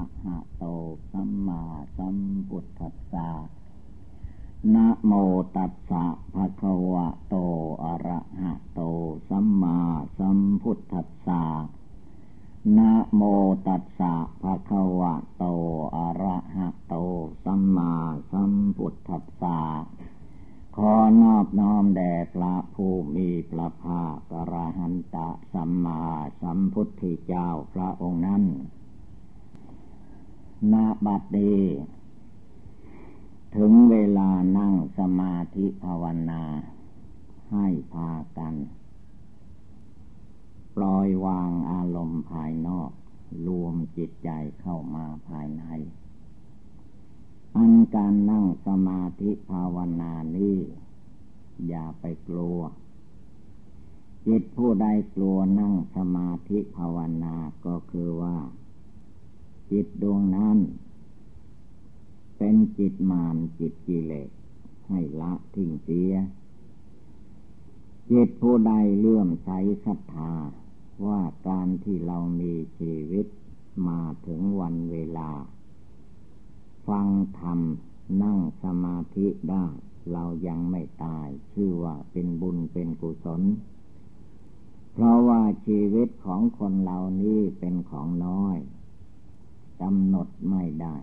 ระหะโตสัมมาสัมพุทธัสสะนะโมตัสสะภะคะวะโตอะระหะโตสัมมาสัมพุทธัสสะนะโมตัสสะภะคะวะโตอะระหะโตสัมมาสัมพุทธัสสะขอนอบน้อมแด่พระผู้มีพระภาคกระหันตะสัมมาสัมพุทธเจ้าพระองค์นั้นนาบัดดีถึงเวลานั่งสมาธิภาวนาให้พากัน ปล่อยวางอารมณ์ภายนอก รวมจิตใจเข้ามาภายใน อันการนั่งสมาธิ นานี้ อย่าไปกลัว จิตผู้ใดกลัวนั่งสมาธิภาวนาก็คือว่า จิตดวงนั้น เป็นจิตมานจิตกิเลสให้ละทิ้งเสีย จิตผู้ใดเลื่อมใสศรัทธาว่าการที่เรามีชีวิตมาถึงวันเวลา ฟังธรรม นั่งสมาธิได้ เรายังไม่ตาย ชื่อว่าเป็นบุญเป็นกุศล เพราะว่าชีวิตของคนเหล่านี้เป็นของน้อยกำหนดไม่ได้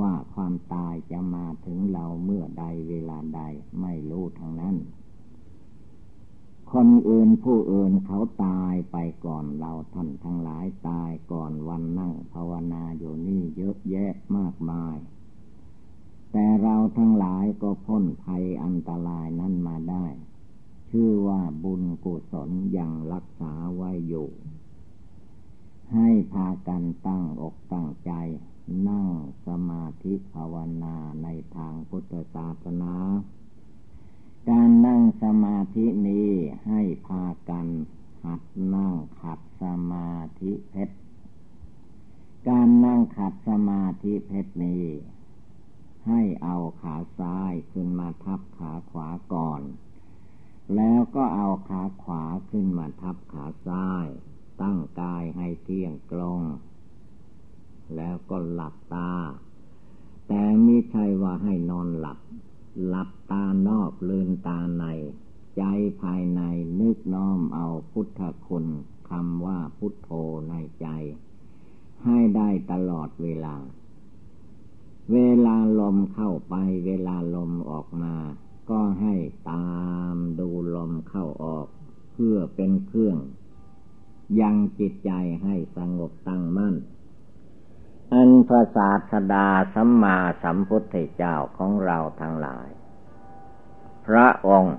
ว่าความตายจะมาถึงเราเมื่อใดเวลาใดไม่รู้ทางนั้น คนอื่นผู้อื่นเขาตายไปก่อนเราท่านทั้งหลายตายก่อนวันนั่งภาวนาอยู่นี่เยอะแยะมากมาย แต่เราทั้งหลายก็พ้นภัยอันตรายนั้นมาได้ ชื่อว่าบุญกุศลยังรักษาไว้อยู่ ให้พากันตั้งอกตั้งใจ นั่งสมาธิภาวนาในทางพุทธศาสนา การนั่งสมาธินี้ให้พากันหัดนั่งขัดสมาธิเพชร การนั่งขัดสมาธิเพชรนี้ ให้เอาขาซ้ายขึ้นมาทับขาขวาก่อน แล้วก็เอาขาขวาขึ้นมาทับขาซ้าย ตั้งกายให้เที่ยงตรง แล้วก็หลับตา แต่ไม่ใช่ว่าให้นอนหลับ หลับตานอกลืนตาใน ใจภายในนึกน้อมเอาพุทธคุณคำว่าพุทโธในใจ ให้ได้ตลอดเวลา เวลาลมเข้าไป เวลาลมออกมา ก็ให้ตามดูลมเข้าออก เพื่อเป็นเครื่อง ยังจิตใจให้สงบตั้งมั่น อันพระศาสดาสัมมาสัมพุทธเจ้าของเราทั้งหลาย พระองค์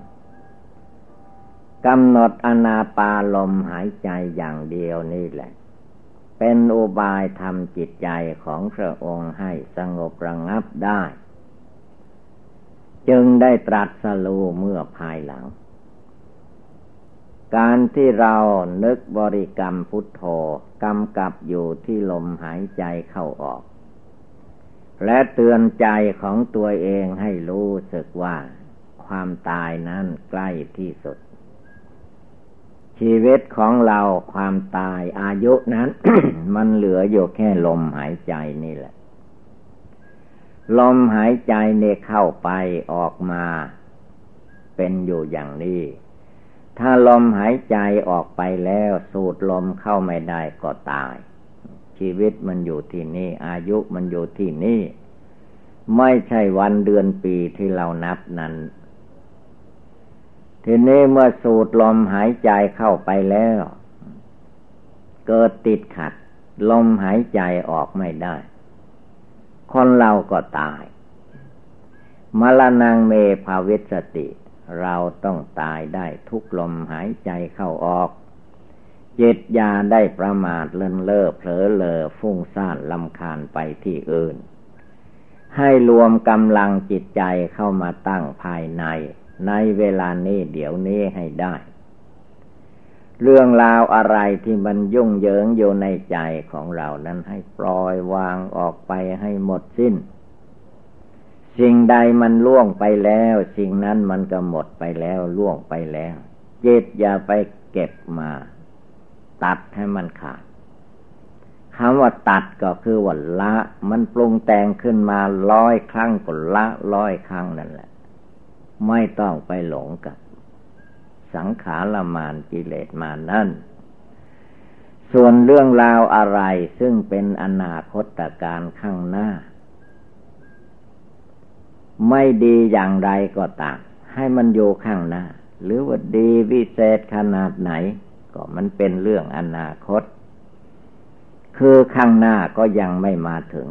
กำหนดอนาปาลมหายใจอย่างเดียวนี่แหละ เป็นอุบายทำจิตใจของพระองค์ให้สงบระงับได้ จึงได้ตรัสรู้เมื่อภายหลัง การที่เรานึกบริกรรมพุทโธกำกับอยู่ที่ลมหายใจเข้าออก และเตือนใจของตัวเองให้รู้สึกว่า ความตายนั้นใกล้ที่สุด ชีวิตของเราความตายอายุนั้น มันเหลืออยู่แค่ลมหายใจนี่แหละ ลมหายใจเนี่ยเข้าไปออกมา เป็นอยู่อย่างนี้ ถ้าลมหายใจออกไปแล้วสูดลมเข้าไม่ได้ก็ตาย ชีวิตมันอยู่ที่นี่ อายุมันอยู่ที่นี่ ไม่ใช่วันเดือนปีที่เรานับนั้น ทีนี้เมื่อสูดลมหายใจเข้าไปแล้ว เกิดติดขัด ลมหายใจออกไม่ได้ คนเราก็ตาย มรณงเมภาวิสติ เราต้องตายได้ทุกลมหายใจเข้าออกจิตยาได้ประมาทเลินเล่อเผลอเลอฟุ้งซ่านลำคาญไปที่อื่น ให้รวมกำลังจิตใจเข้ามาตั้งภายใน ในเวลานี้เดี๋ยวนี้ให้ได้ เรื่องราวอะไรที่มันยุ่งเหยิงอยู่ในใจของเรานั้นให้ปล่อยวางออกไปให้หมดสิ้น สิ่งใดมันล่วงไปแล้ว สิ่งนั้นมันก็หมดไปแล้วล่วงไปแล้วจิตอย่าไปเก็บมา ตัดให้มันขาดคำว่าตัดก็คือว่าละ มันปรุงแต่งขึ้นมาร้อยครั้งก็ละร้อยครั้งนั่นแหละ ไม่ต้องไปหลงกับ สังขารมานกิเลสมานั่น ส่วนเรื่องราวอะไรซึ่งเป็นอนาคตการข้างหน้า ไม่ดีอย่างไรก็ตาม ให้มันอยู่ข้างหน้า หรือว่าดีวิเศษขนาดไหน ก็มันเป็นเรื่องอนาคต คือข้างหน้าก็ยังไม่มาถึง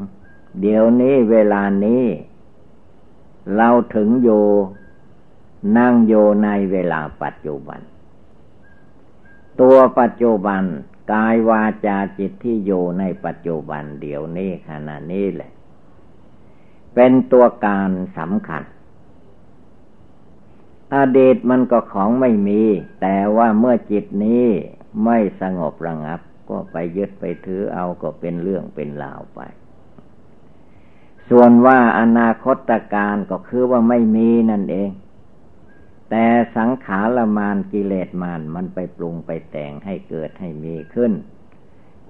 เดี๋ยวนี้เวลานี้เราถึงโย นั่งโยในเวลาปัจจุบัน ตัวปัจจุบันกายวาจาจิตที่โยในปัจจุบันเดี๋ยวนี้ขณะนี้แหละ เป็นตัวการสำคัญอดีตมันก็ของไม่มี แต่ว่าเมื่อจิตนี้ไม่สงบระงับ ก็ไปยึดไปถือเอาก็เป็นเรื่องเป็นราวไป ส่วนว่าอนาคตการก็คือว่าไม่มีนั่นเอง แต่สังขารมานกิเลสมานมันไปปรุงไปแต่งให้เกิดให้มีขึ้น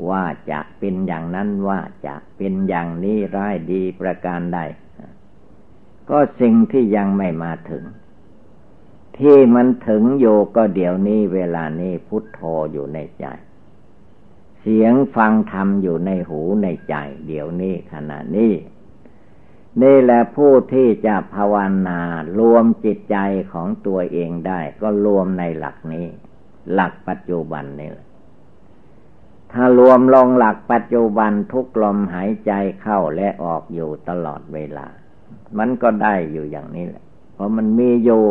ว่าจะเป็นอย่างนั้นว่าจะเป็นอย่างนี้ร้ายดีประการใดก็สิ่งที่ยังไม่มาถึง ที่มันถึงอยู่ก็เดี๋ยวนี้เวลานี้พุทโธอยู่ในใจ เสียงฟังธรรมอยู่ในหูในใจ เดี๋ยวนี้ขณะนี้ นี่แหละผู้ที่จะภาวนารวมจิตใจของตัวเองได้ ก็รวมในหลักนี้ หลักปัจจุบันนี่แหละถ้ารวมลงหลักปัจจุบันทุกลมหายใจเข้าและออกอยู่ตลอดเวลา มันก็ได้อยู่อย่างนี้แหละ เพราะมันมีอยู่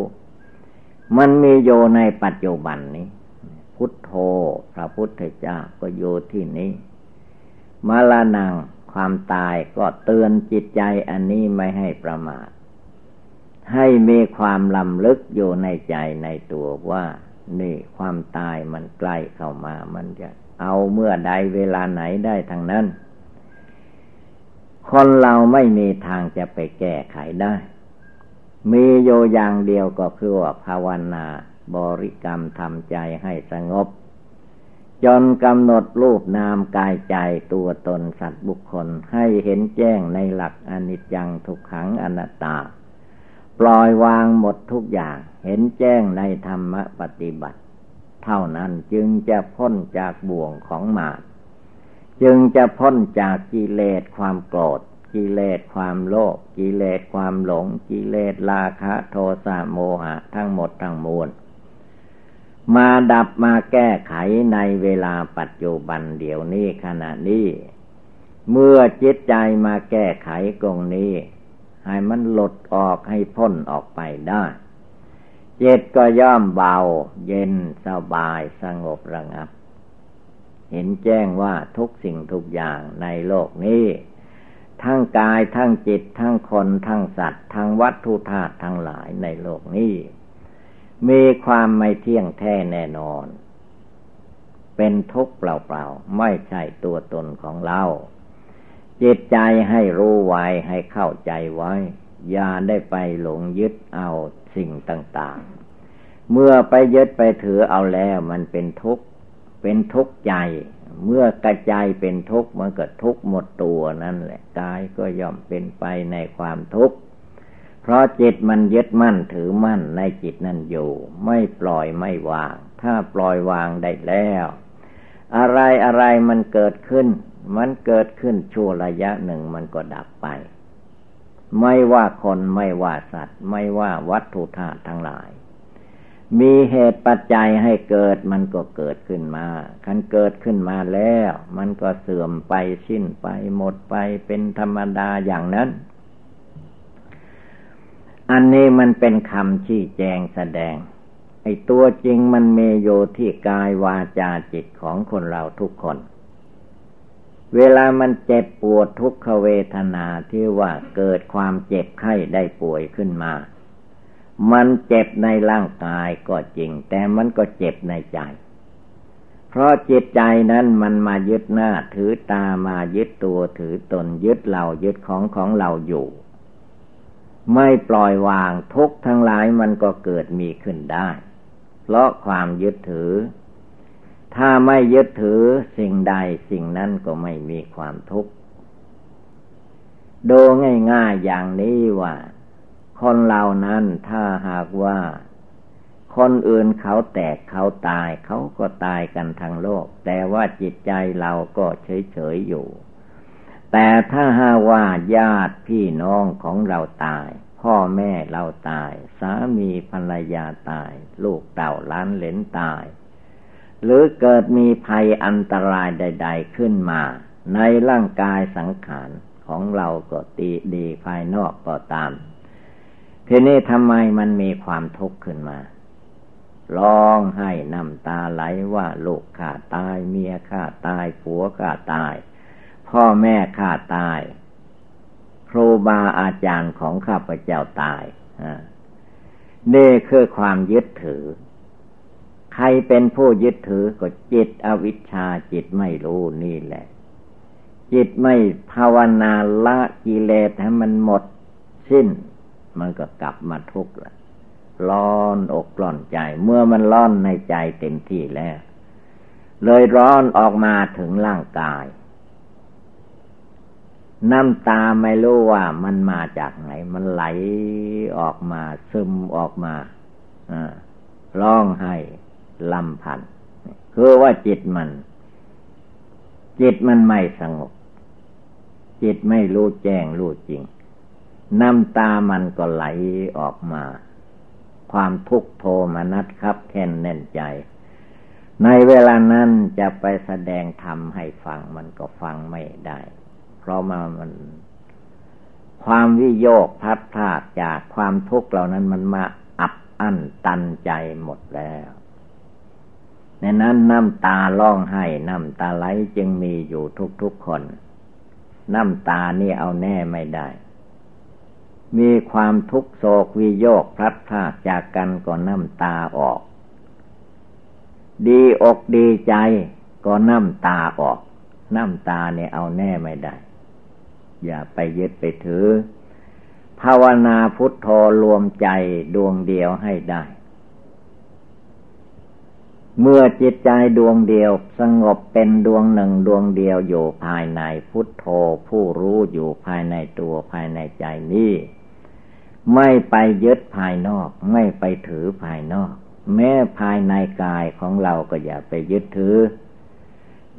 มันมีอยู่ในปัจจุบันนี้ พุทโธพระพุทธเจ้าก็อยู่ที่นี้ มาลานัง ความตายก็เตือนจิตใจอันนี้ไม่ให้ประมาท ให้มีความลำลึกอยู่ในใจในตัวว่า นี่ความตายมันใกล้เข้ามา มันจะเอาเมื่อใดเวลาไหนได้ทางนั้น คนเราไม่มีทางจะไปแก้ไขได้ มีโยอย่างเดียวก็คือว่าภาวนา บริกรรมทำใจให้สงบ จนกำหนดรูปนามกายใจตัวตนสัตว์บุคคลให้เห็นแจ้งในหลักอนิจจังทุกขังอนัตตา ปล่อยวางหมดทุกอย่าง เห็นแจ้งในธรรมปฏิบัติ เท่านั้นจึงจะพ้นจากบ่วงของมาจึงจะพ้นจากกิเลสความโกรธกิเลสความโลภกิเลสความหลงกิเลสราคะโทสะโมหะทั้งหมดทั้งมวล มาดับมาแก้ไขในเวลาปัจจุบันเดี๋ยวนี้ขณะนี้ เมื่อจิตใจมาแก้ไขกรงนี้ ให้มันหลุดออกให้พ้นออกไปได้จิตก็ย่อมเบา เย็นสบายสงบระงับ เห็นแจ้งว่าทุกสิ่งทุกอย่างในโลกนี้ ทั้งกายทั้งจิตทั้งคนทั้งสัตว์ ทั้งวัตถุธาตุทั้งหลายในโลกนี้ มีความไม่เที่ยงแท้แน่นอน เป็นทุกข์เปล่าๆ ไม่ใช่ตัวตนของเรา จิตใจให้รู้ไว้ให้เข้าใจไว้ อย่าได้ไปหลงยึดเอาสิ่งต่างๆ เมื่อไปยึดไปถือเอาแล้วมันเป็นทุกข์ เป็นทุกข์ใจ เมื่อกระจายเป็นทุกข์มันก็ทุกข์หมดตัวนั่นแหละกายก็ย่อมเป็นไปในความทุกข์ เพราะจิตมันยึดมั่นถือมั่นในจิตนั่นอยู่ ไม่ปล่อยไม่วาง ถ้าปล่อยวางได้แล้ว อะไรอะไรมันเกิดขึ้น มันเกิดขึ้นชั่วระยะหนึ่งมันก็ดับไป ไม่ว่าคนไม่ว่าสัตว์ ไม่ว่าวัตถุธาตุทั้งหลาย มีเหตุปัจจัยให้เกิดมันก็เกิดขึ้นมา คันเกิดขึ้นมาแล้ว มันก็เสื่อมไปสิ้นไปหมดไปเป็นธรรมดาอย่างนั้น อันนี้มันเป็นคำชี้แจงแสดง ไอ้ตัวจริงมันเมโยที่กายวาจาจิตของคนเราทุกคน เวลามันเจ็บปวดทุกขเวทนาที่ว่าเกิดความเจ็บไข้ได้ป่วยขึ้นมา มันเจ็บในร่างกายก็จริง แต่มันก็เจ็บในใจ เพราะจิตใจนั้นมันมายึดหน้าถือตามายึดตัวถือตนยึดเรายึดของของเราอยู่ ไม่ปล่อยวางทุกทั้งหลายมันก็เกิดมีขึ้นได้ เพราะความยึดถือ ถ้าไม่ยึดถือสิ่งใดสิ่งนั้นก็ไม่มีความทุกข์ดูง่ายๆอย่างนี้ว่า คนเหล่านั้นถ้าหากว่า คนอื่นเขาแตกเขาตายเขาก็ตายกันทั้งโลก แต่ว่าจิตใจเราก็เฉยๆอยู่ แต่ถ้าหาว่าญาติพี่น้องของเราตาย พ่อแม่เราตาย สามีภรรยาตาย ลูกเต่าล้านเหลนตาย หรือเกิดมีภัยอันตรายใด ๆขึ้นมา ในร่างกายสังขารของเราก็ตีดีภายนอกก็ตาม ทีนี้ทำไมมันมีความทุกข์ขึ้นมาร้องให้น้ำตาไหลว่าลูกข้าตาย เมียข้าตายผัวข้าตาย พ่อแม่ข้าตาย ครูบาอาจารย์ของข้าพเจ้าตายนี่คือความยึดถือ ใครเป็นผู้ยึดถือก็จิตอวิชชาจิตไม่รู้นี่แหละ จิตไม่ภาวนาละกิเลสให้มันหมดสิ้น มันก็กลับมาทุกข์ละร้อนอกร้อนใจ เมื่อมันร้อนในใจเต็มที่แล้ว เลยร้อนออกมาถึงร่างกาย น้ำตาไม่รู้ว่ามันมาจากไหน มันไหลออกมาซึมออกมาร้องให้ลำพัน คือว่าจิตมัน จิตมันไม่สงบ จิตไม่รู้แจ้งรู้จริง น้ำตามันก็ไหลออกมา ความทุกข์โทมนัสครับแค่นแน่นใจ ในเวลานั้นจะไปแสดงธรรมให้ฟังมันก็ฟังไม่ได้ เพราะมามัน ความวิโยกพัดพลาดจากความทุกข์เหล่านั้นมันมาอับอั้นตันใจหมดแล้วในนั้นน้ำตาล่องให้น้ำตาไหลจึงมีอยู่ทุกๆคน น้ำตานี่เอาแน่ไม่ได้ มีความทุกโศกวิโยกพลัดพรากจากกันก็น้ำตาออก ดีอกดีใจก็น้ำตาออก น้ำตาเนี่ยเอาแน่ไม่ได้ อย่าไปยึดไปถือ ภาวนาพุทโธรวมใจดวงเดียวให้ได้ เมื่อจิตใจดวงเดียวสงบเป็นดวงหนึ่งดวงเดียวอยู่ภายในพุทโธผู้รู้อยู่ภายในตัวภายในใจนี้ไม่ไปยึดภายนอก ไม่ไปถือภายนอก แม้ภายในกายของเราก็อย่าไปยึดถือ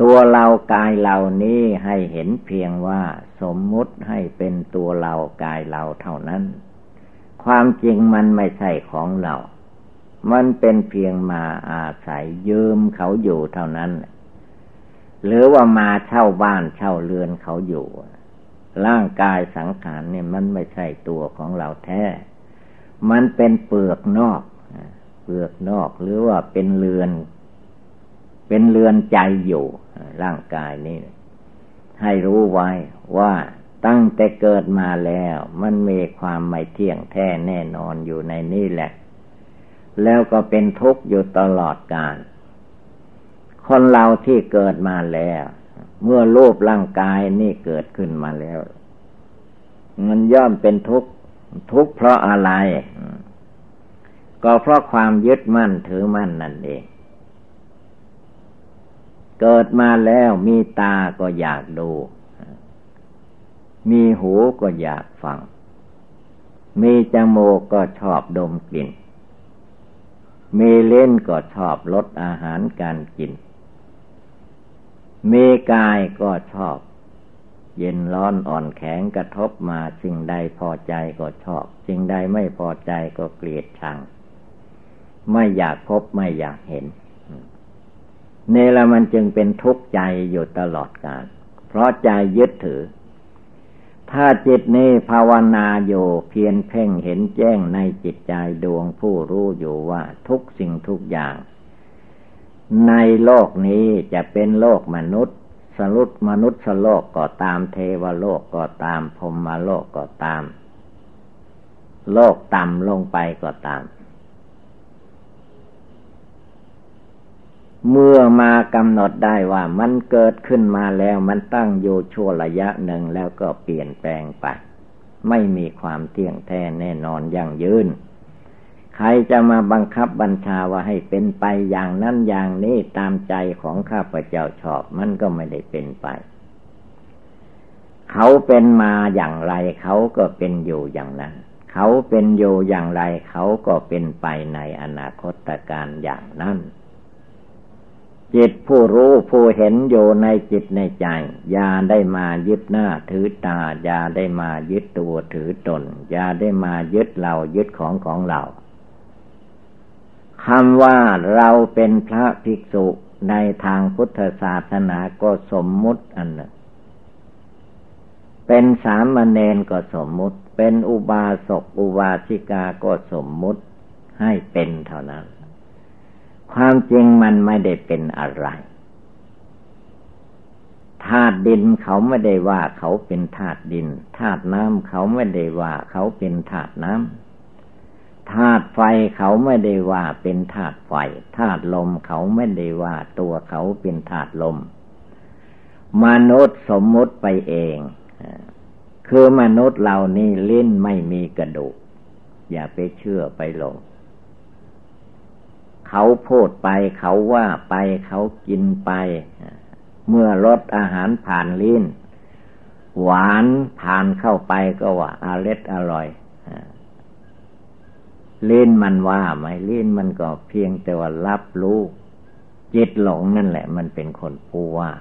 ตัวเรากายเรานี้ให้เห็นเพียงว่า สมมุติให้เป็นตัวเรากายเราเท่านั้น ความจริงมันไม่ใช่ของเรา มันเป็นเพียงมาอาศัยยืมเขาอยู่เท่านั้น หรือว่ามาเช่าบ้านเช่าเรือนเขาอยู่ ร่างกายสังขารเนี่ยมันไม่ใช่ตัวของเราแท้ มันเป็นเปลือกนอก เปลือกนอกหรือว่าเป็นเรือน เป็นเรือนใจอยู่ ร่างกายนี่ให้รู้ไว้ว่าตั้งแต่เกิดมาแล้ว มันมีความไม่เที่ยงแท้แน่นอนอยู่ในนี่แหละ แล้วก็เป็นทุกข์อยู่ตลอดกาลคนเราที่เกิดมาแล้ว เมื่อรูปร่างกายนี่เกิดขึ้นมาแล้ว มันย่อมเป็นทุกข์ทุกข์เพราะอะไร ก็เพราะความยึดมั่นถือมั่นนั่นเอง เกิดมาแล้วมีตาก็อยากดู มีหูก็อยากฟัง มีจมูกก็ชอบดมกลิ่น มีเล่นก็ชอบลดอาหารการกิน มีกายก็ชอบ เย็นร้อนอ่อนแข็งกระทบมาสิ่งใดพอใจก็ชอบ สิ่งใดไม่พอใจก็เกลียดชัง ไม่อยากพบไม่อยากเห็น นี่ละมันจึงเป็นทุกข์ใจอยู่ตลอดกาลเพราะใจยึดถือ ถ้าจิตนี้ภาวนาอยู่เพียรเพ่งเห็นแจ้งในจิตใจดวงผู้รู้อยู่ว่าทุกสิ่งทุกอย่าง ในโลกนี้จะเป็นโลกมนุษย์สรุปมนุษย์สโลกก็ตามเทวโลกก็ตามพรมโลกก็ตาม โลกต่ำลงไปก็ตาม เมื่อมากำหนดได้ว่ามันเกิดขึ้นมาแล้วมันตั้งอยู่ชั่วระยะหนึ่งแล้วก็เปลี่ยนแปลงไป ไม่มีความเที่ยงแท้แน่นอนยั่งยืน ใครจะมาบังคับบัญชาว่าให้เป็นไปอย่างนั้นอย่างนี้ตามใจของข้าพเจ้าชอบมันก็ไม่ได้เป็นไป เขาเป็นมาอย่างไรเขาก็เป็นอยู่อย่างนั้นเขาเป็นอยู่อย่างไรเขาก็เป็นไปในอนาคตการอย่างนั้น จิตผู้รู้ผู้เห็นอยู่ในจิตในใจ อย่าได้มายึดหน้าถือตา อย่าได้มายึดตัวถือตน อย่าได้มายึดเรายึดของของเราคำว่าเราเป็นพระภิกษุในทางพุทธศาสนาก็สมมุติอันหนึ่ง เป็นสามเณรก็สมมุติ เป็นอุบาสกอุบาสิกาก็สมมุติให้เป็นเท่านั้น ความจริงมันไม่ได้เป็นอะไรธาตุดินเขาไม่ได้ว่าเขาเป็นธาตุดินธาตุน้ำเขาไม่ได้ว่าเขาเป็นธาตุน้ำธาตุไฟเขาไม่ได้ว่าเป็นธาตุไฟธาตุลมเขาไม่ได้ว่าตัวเขาเป็นธาตุลม มนุษย์สมมุติไปเอง คือมนุษย์เรานี่ลิ้นไม่มีกระดูก อย่าไปเชื่อไปหลง เขาพูดไปเขาว่าไปเขากินไป เมื่อรสอาหารผ่านลิ้น หวานผ่านเข้าไปก็ว่าอาเล็ดอร่อยลิ้นมันว่าไหมลิ้นมันก็เพียงแต่ว่ารับรู้จิตหลงนั่นแหละ มันเป็นคนพูว่า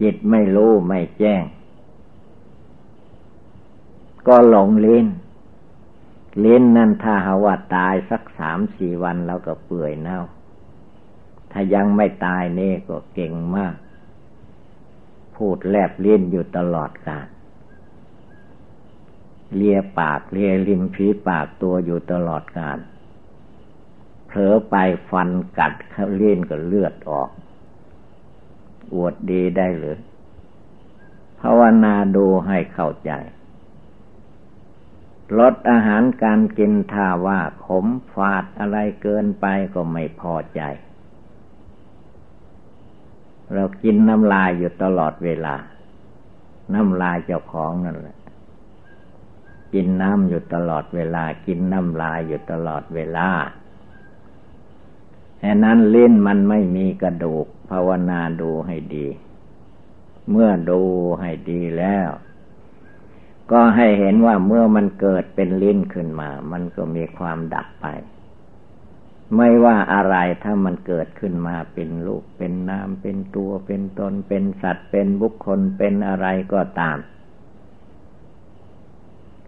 จิตไม่รู้ไม่แจ้ง ก็หลงลิ้น ลิ้นนั่นถ้าหาว่าตายสักสามสี่วันแล้วก็เปื่อยเน่า ถ้ายังไม่ตายนี่ก็เก่งมาก พูดแลบลิ้นอยู่ตลอดกาลเลียปากเลียริมฝีปากตัวอยู่ตลอดกาลเผลอไปฟันกัดเข้าเล่นก็เลือดออก อวดดีได้หรือภาวนาดูให้เข้าใจ ลดอาหารการกินถ้าว่าขมฝาดอะไรเกินไปก็ไม่พอใจ เรากินน้ำลายอยู่ตลอดเวลา น้ำลายเจ้าของนั่นแหละ กินน้ำอยู่ตลอดเวลา กินน้ำลายอยู่ตลอดเวลาแค่นั้นเลิ้นมันไม่มีกระดูก ภาวนาดูให้ดี เมื่อดูให้ดีแล้ว ก็ให้เห็นว่าเมื่อมันเกิดเป็นลิ้นขึ้นมา มันก็มีความดับไป ไม่ว่าอะไรถ้ามันเกิดขึ้นมาเป็นลูก เป็นนามเป็นตัวเป็นตน เป็นสัตว์ เป็นบุคคลเป็นอะไรก็ตาม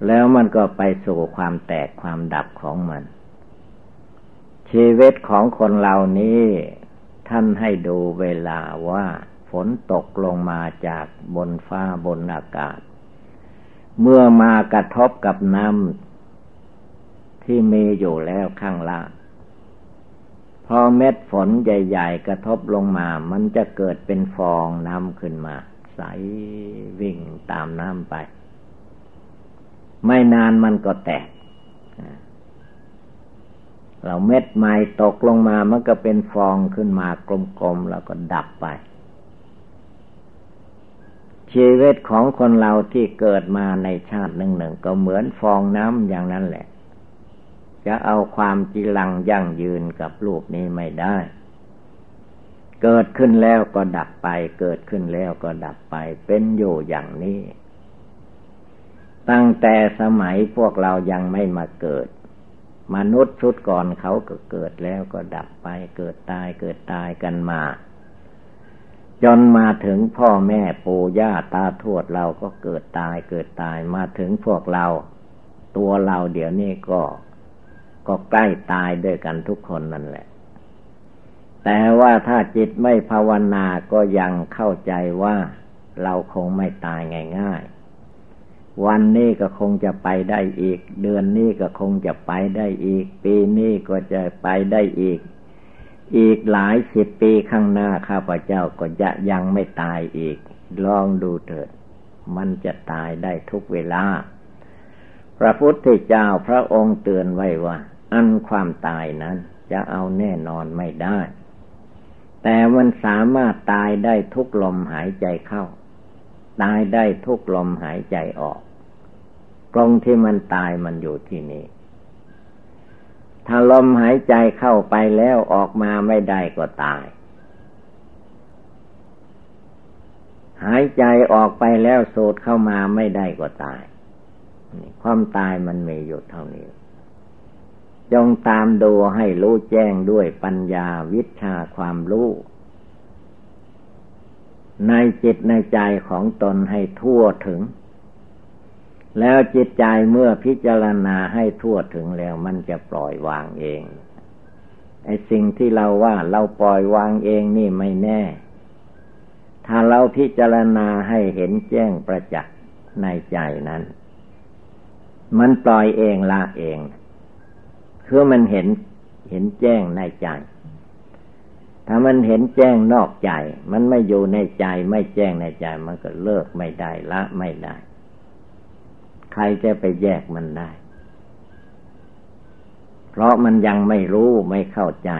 แล้วมันก็ไปสู่ความแตกความดับของมัน ชีวิตของคนเหล่านี้ท่านให้ดูเวลาว่าฝนตกลงมาจากบนฟ้าบนอากาศ เมื่อมากระทบกับน้ำที่มีอยู่แล้วข้างล่าง พอเม็ดฝนใหญ่ ๆ กระทบลงมา มันจะเกิดเป็นฟองน้ำขึ้นมา ใสวิ่งตามน้ำไป ไม่นานมันก็แตกเราเม็ดไม้ตกลงมา มันก็เป็นฟองขึ้นมากลมๆ แล้วก็ดับไป ชีวิตของคนเราที่เกิดมาในชาติหนึ่งหนึ่งก็เหมือนฟองน้ำอย่างนั้นแหละ จะเอาความจีรังยั่งยืนกับรูปนี้ไม่ได้ เกิดขึ้นแล้วก็ดับไป เกิดขึ้นแล้วก็ดับไป เป็นอยู่อย่างนี้ ตั้งแต่สมัยพวกเรายังไม่มาเกิด มนุษย์ชุดก่อนเขาก็เกิดแล้วก็ดับไป เกิดตายเกิดตายกันมา จนมาถึงพ่อแม่ปู่ย่าตาทวดเราก็เกิดตายเกิดตายมาถึงพวกเรา ตัวเราเดี๋ยวนี้ก็ ก็ใกล้ตายด้วยกันทุกคนนั่นแหละ แต่ว่าถ้าจิตไม่ภาวนาก็ยังเข้าใจว่าเราคงไม่ตายง่าย ๆ วันนี้ก็คงจะไปได้อีก เดือนนี้ก็คงจะไปได้อีก ปีนี้ก็จะไปได้อีก อีกหลายสิบปีข้างหน้าข้าพเจ้าก็จะยังไม่ตายอีก ลองดูเถิด มันจะตายได้ทุกเวลา พระพุทธเจ้าพระองค์เตือนไว้ว่า อันความตายนั้นจะเอาแน่นอนไม่ได้ แต่มันสามารถตายได้ทุกลมหายใจเข้า ตายได้ทุกลมหายใจออก ตรงที่มันตายมันอยู่ที่นี่ ถ้าลมหายใจเข้าไปแล้วออกมาไม่ได้ก็ตาย หายใจออกไปแล้วสูดเข้ามาไม่ได้ก็ตาย ความตายมันมีอยู่เท่านี้ จงตามดูให้รู้แจ้งด้วยปัญญาวิชาความรู้ ในจิตในใจของตนให้ทั่วถึง แล้วจิตใจเมื่อพิจารณาให้ทั่วถึงแล้วมันจะปล่อยวางเองไอ้สิ่งที่เราว่าเราปล่อยวางเองนี่ไม่แน่ ถ้าเราพิจารณาให้เห็นแจ้งประจักษ์ในใจนั้น มันปล่อยเองละเอง คือมันเห็นเห็นแจ้งในใจ ถ้ามันเห็นแจ้งนอกใจ มันไม่อยู่ในใจ ไม่แจ้งในใจ มันก็เลิกไม่ได้ละไม่ได้ ใครจะไปแยกมันได้ เพราะมันยังไม่รู้ไม่เข้าใจ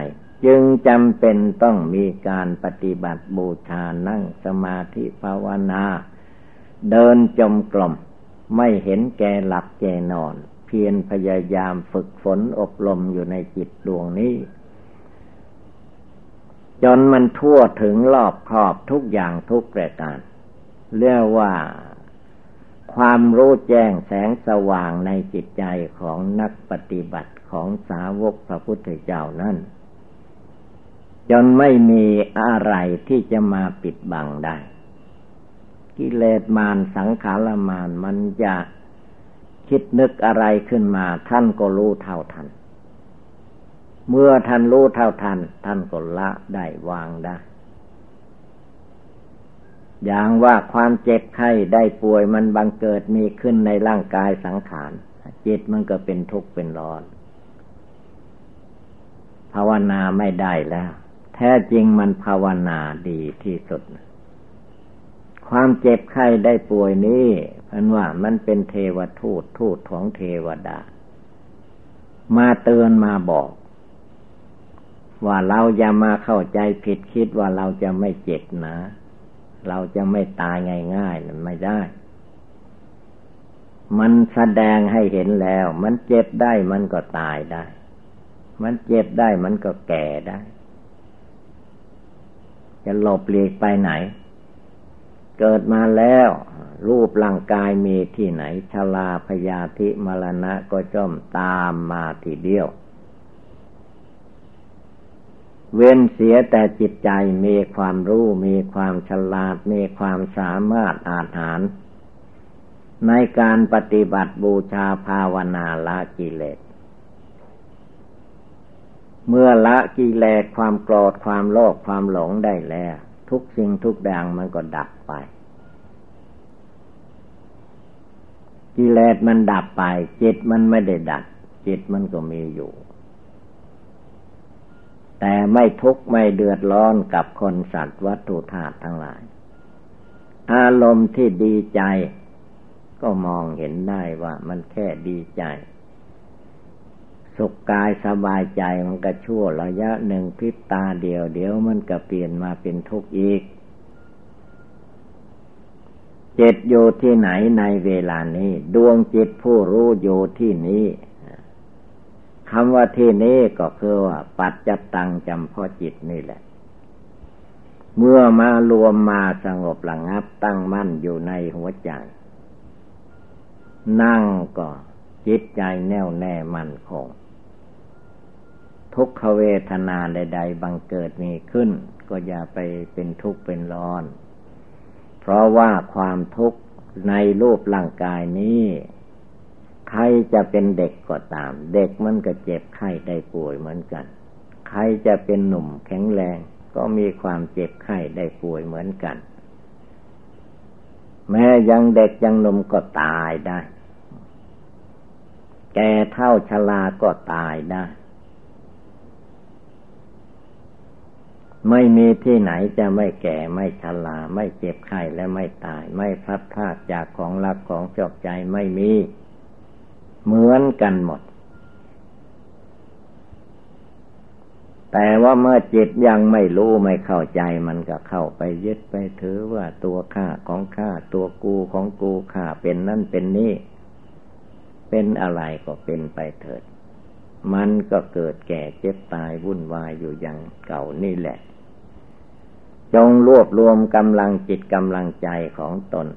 จึงจำเป็นต้องมีการปฏิบัติบูชานั่งสมาธิภาวนา เดินจมกลม ไม่เห็นแก่หลับแก่นอน เพียรพยายามฝึกฝนอบรมอยู่ในจิตดวงนี้จนมันทั่วถึงรอบครอบทุกอย่างทุกประการ เรียกว่า ความรู้แจ้งแสงสว่างในจิตใจของนักปฏิบัติของสาวกพระพุทธเจ้านั้นจนไม่มีอะไรที่จะมาปิดบังได้ กิเลสมารสังขารมารมันจะคิดนึกอะไรขึ้นมาท่านก็รู้เท่าทัน เมื่อท่านรู้เท่าทัน ท่านก็ละได้วางได้ อย่างว่าความเจ็บไข้ได้ป่วยมันบังเกิดมีขึ้นในร่างกายสังขาร จิตมันก็เป็นทุกข์เป็นร้อนภาวนาไม่ได้แล้ว แท้จริงมันภาวนาดีที่สุด ความเจ็บไข้ได้ป่วยนี้พันว่ามันเป็นเทวทูตทูตของเทวดา มาเตือนมาบอก ว่าเราอย่ามาเข้าใจผิดคิดว่าเราจะไม่เจ็บนะ เราจะไม่ตายง่ายๆนั่นไม่ได้ มันแสดงให้เห็นแล้ว มันเจ็บได้มันก็ตายได้ มันเจ็บได้มันก็แก่ได้ จะหลบเลีกไปไหน เกิดมาแล้ว รูปร่างกายมีที่ไหนชลาพยาธิมรณะก็จอมตามมาทีเดียว เว้นเสียแต่จิตใจมีความรู้มีความฉลาด มีความสามารถอาหารในการปฏิบัติบูชาภาวนาละกิเลส เมื่อละกิเลสความโกรธความโลภความหลงได้แล้ว ทุกสิ่งทุกอย่างมันก็ดับไป กิเลสมันดับไป จิตมันไม่ได้ดับจิตมันก็มีอยู่ แต่ไม่ทุกข์ไม่เดือดร้อนกับคนสัตว์วัตถุธาตุทั้งหลาย อารมณ์ที่ดีใจ ก็มองเห็นได้ว่ามันแค่ดีใจ สุขกายสบายใจมันก็ชั่วระยะหนึ่งพิบตาเดียวเดี๋ยวมันก็เปลี่ยนมาเป็นทุกข์อีกจิตอยู่ที่ไหนในเวลานี้ ดวงจิตผู้รู้อยู่ที่นี้ คำว่าที่นี้ก็คือว่า ปัจจตังจำเพาะจิตนี่แหละ เมื่อมารวมมาสงบระงับตั้งมั่นอยู่ในหัวใจ นั่งก็จิตใจแน่วแน่มั่นคง ทุกขเวทนาใดๆบังเกิดมีขึ้น ก็อย่าไปเป็นทุกข์เป็นร้อน เพราะว่าความทุกข์ในรูปร่างกายนี้ ใครจะเป็นเด็กก็ตาม เด็กมันก็เจ็บไข้ได้ป่วยเหมือนกัน ใครจะเป็นหนุ่มแข็งแรง ก็มีความเจ็บไข้ได้ป่วยเหมือนกัน แม้ยังเด็กยังหนุ่มก็ตายได้ แก่เท่าชราก็ตายได้ ไม่มีที่ไหนจะไม่แก่ไม่ชราไม่เจ็บไข้และไม่ตาย ไม่พลัดพรากจากของรักของจอบใจไม่มี เหมือนกันหมด แต่ว่าเมื่อจิตยังไม่รู้ไม่เข้าใจมันก็เข้าไปยึดไปถือว่าตัวข้าของข้าตัวกูของกูข้าเป็นนั่นเป็นนี่เป็นอะไรก็เป็นไปเถิด มันก็เกิดแก่เจ็บตายวุ่นวายอยู่อย่างเก่านี่แหละ จงรวบรวมกำลังจิตกำลังใจของตน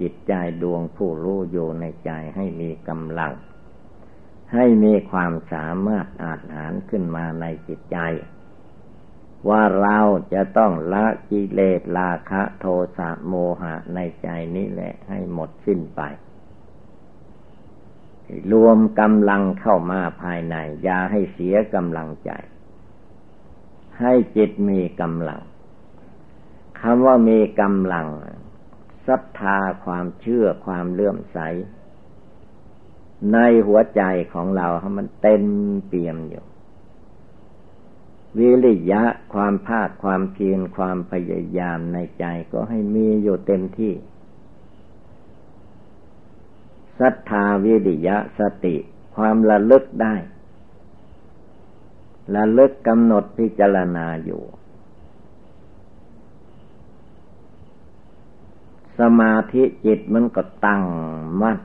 จิตใจดวงผู้รู้อยู่ในใจให้มีกำลัง ให้มีความสามารถอาจหารขึ้นมาในจิตใจ ว่าเราจะต้องละกิเลสราคะโทสะโมหะในใจนี้แหละให้หมดสิ้นไป รวมกำลังเข้ามาภายใน อย่าให้เสียกำลังใจ ให้จิตมีกำลังคำว่ามีกำลัง ศรัทธาความเชื่อความเลื่อมใส ในหัวใจของเราให้มันเต็มเปี่ยมอยู่ วิริยะความภาคความเพียรความพยายามในใจก็ให้มีอยู่เต็มที่ศรัทธาวิริยะสติ ความระลึกได้ระลึกกำหนดพิจารณาอยู่ สมาธิจิตมันก็ตั้งมั่น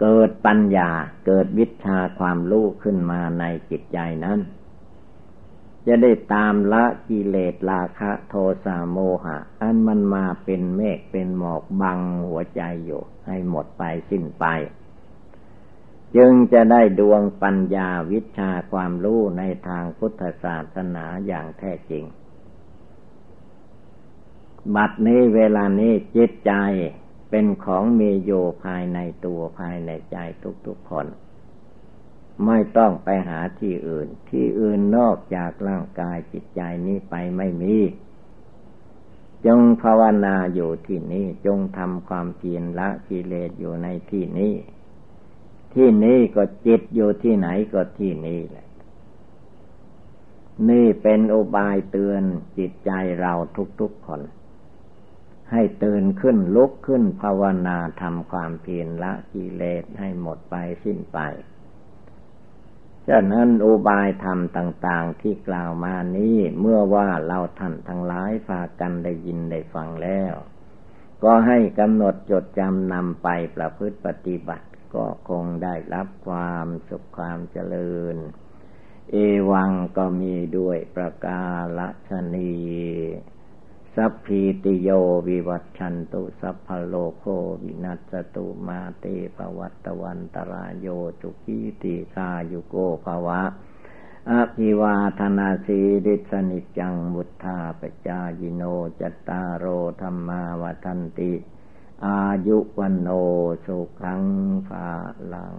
เกิดปัญญาเกิดวิชาความรู้ขึ้นมาในจิตใจนั้น จะได้ตามละกิเลสราคะโทสะโมหะ อันมันมาเป็นเมฆเป็นหมอกบังหัวใจอยู่ให้หมดไปสิ้นไป จึงจะได้ดวงปัญญาวิชาความรู้ในทางพุทธศาสนาอย่างแท้จริง บัดนี้เวลานี้จิตใจเป็นของมีโยภายในตัวภายในใจทุกๆคน ไม่ต้องไปหาที่อื่น ที่อื่นนอกจากร่างกายจิตใจนี้ไปไม่มี จงภาวนาอยู่ที่นี้ จงทำความเพียรละกิเลสอยู่ในที่นี้ ที่นี้ก็จิตอยู่ที่ไหนก็ที่นี้แหละนี่เป็นอุบายเตือนจิตใจเราทุกๆคน ให้ตื่นขึ้นลุกขึ้นภาวนาทำความเพียรละกิเลสให้หมดไปสิ้นไปฉะนั้นอุบายธรรมต่างๆที่กล่าวมานี้เมื่อว่าเราท่านทั้งหลายฝากกันได้ยินได้ฟังแล้ว ก็ให้กำหนดจดจำนำไปประพฤติปฏิบัติก็คงได้รับความสุขความเจริญ เอวังก็มีด้วยประกาศนี สัพพีติโยวิวัตชันตุสัพพโลโควินัสตุมาเตภวัตวันตรายโยจุกิติกายุโกภวะอภิวาธนาสีริสนิจังมุทธาปจายิโนจตารโรธรรมาวทันติ อายุวันโนสุขังภาลัง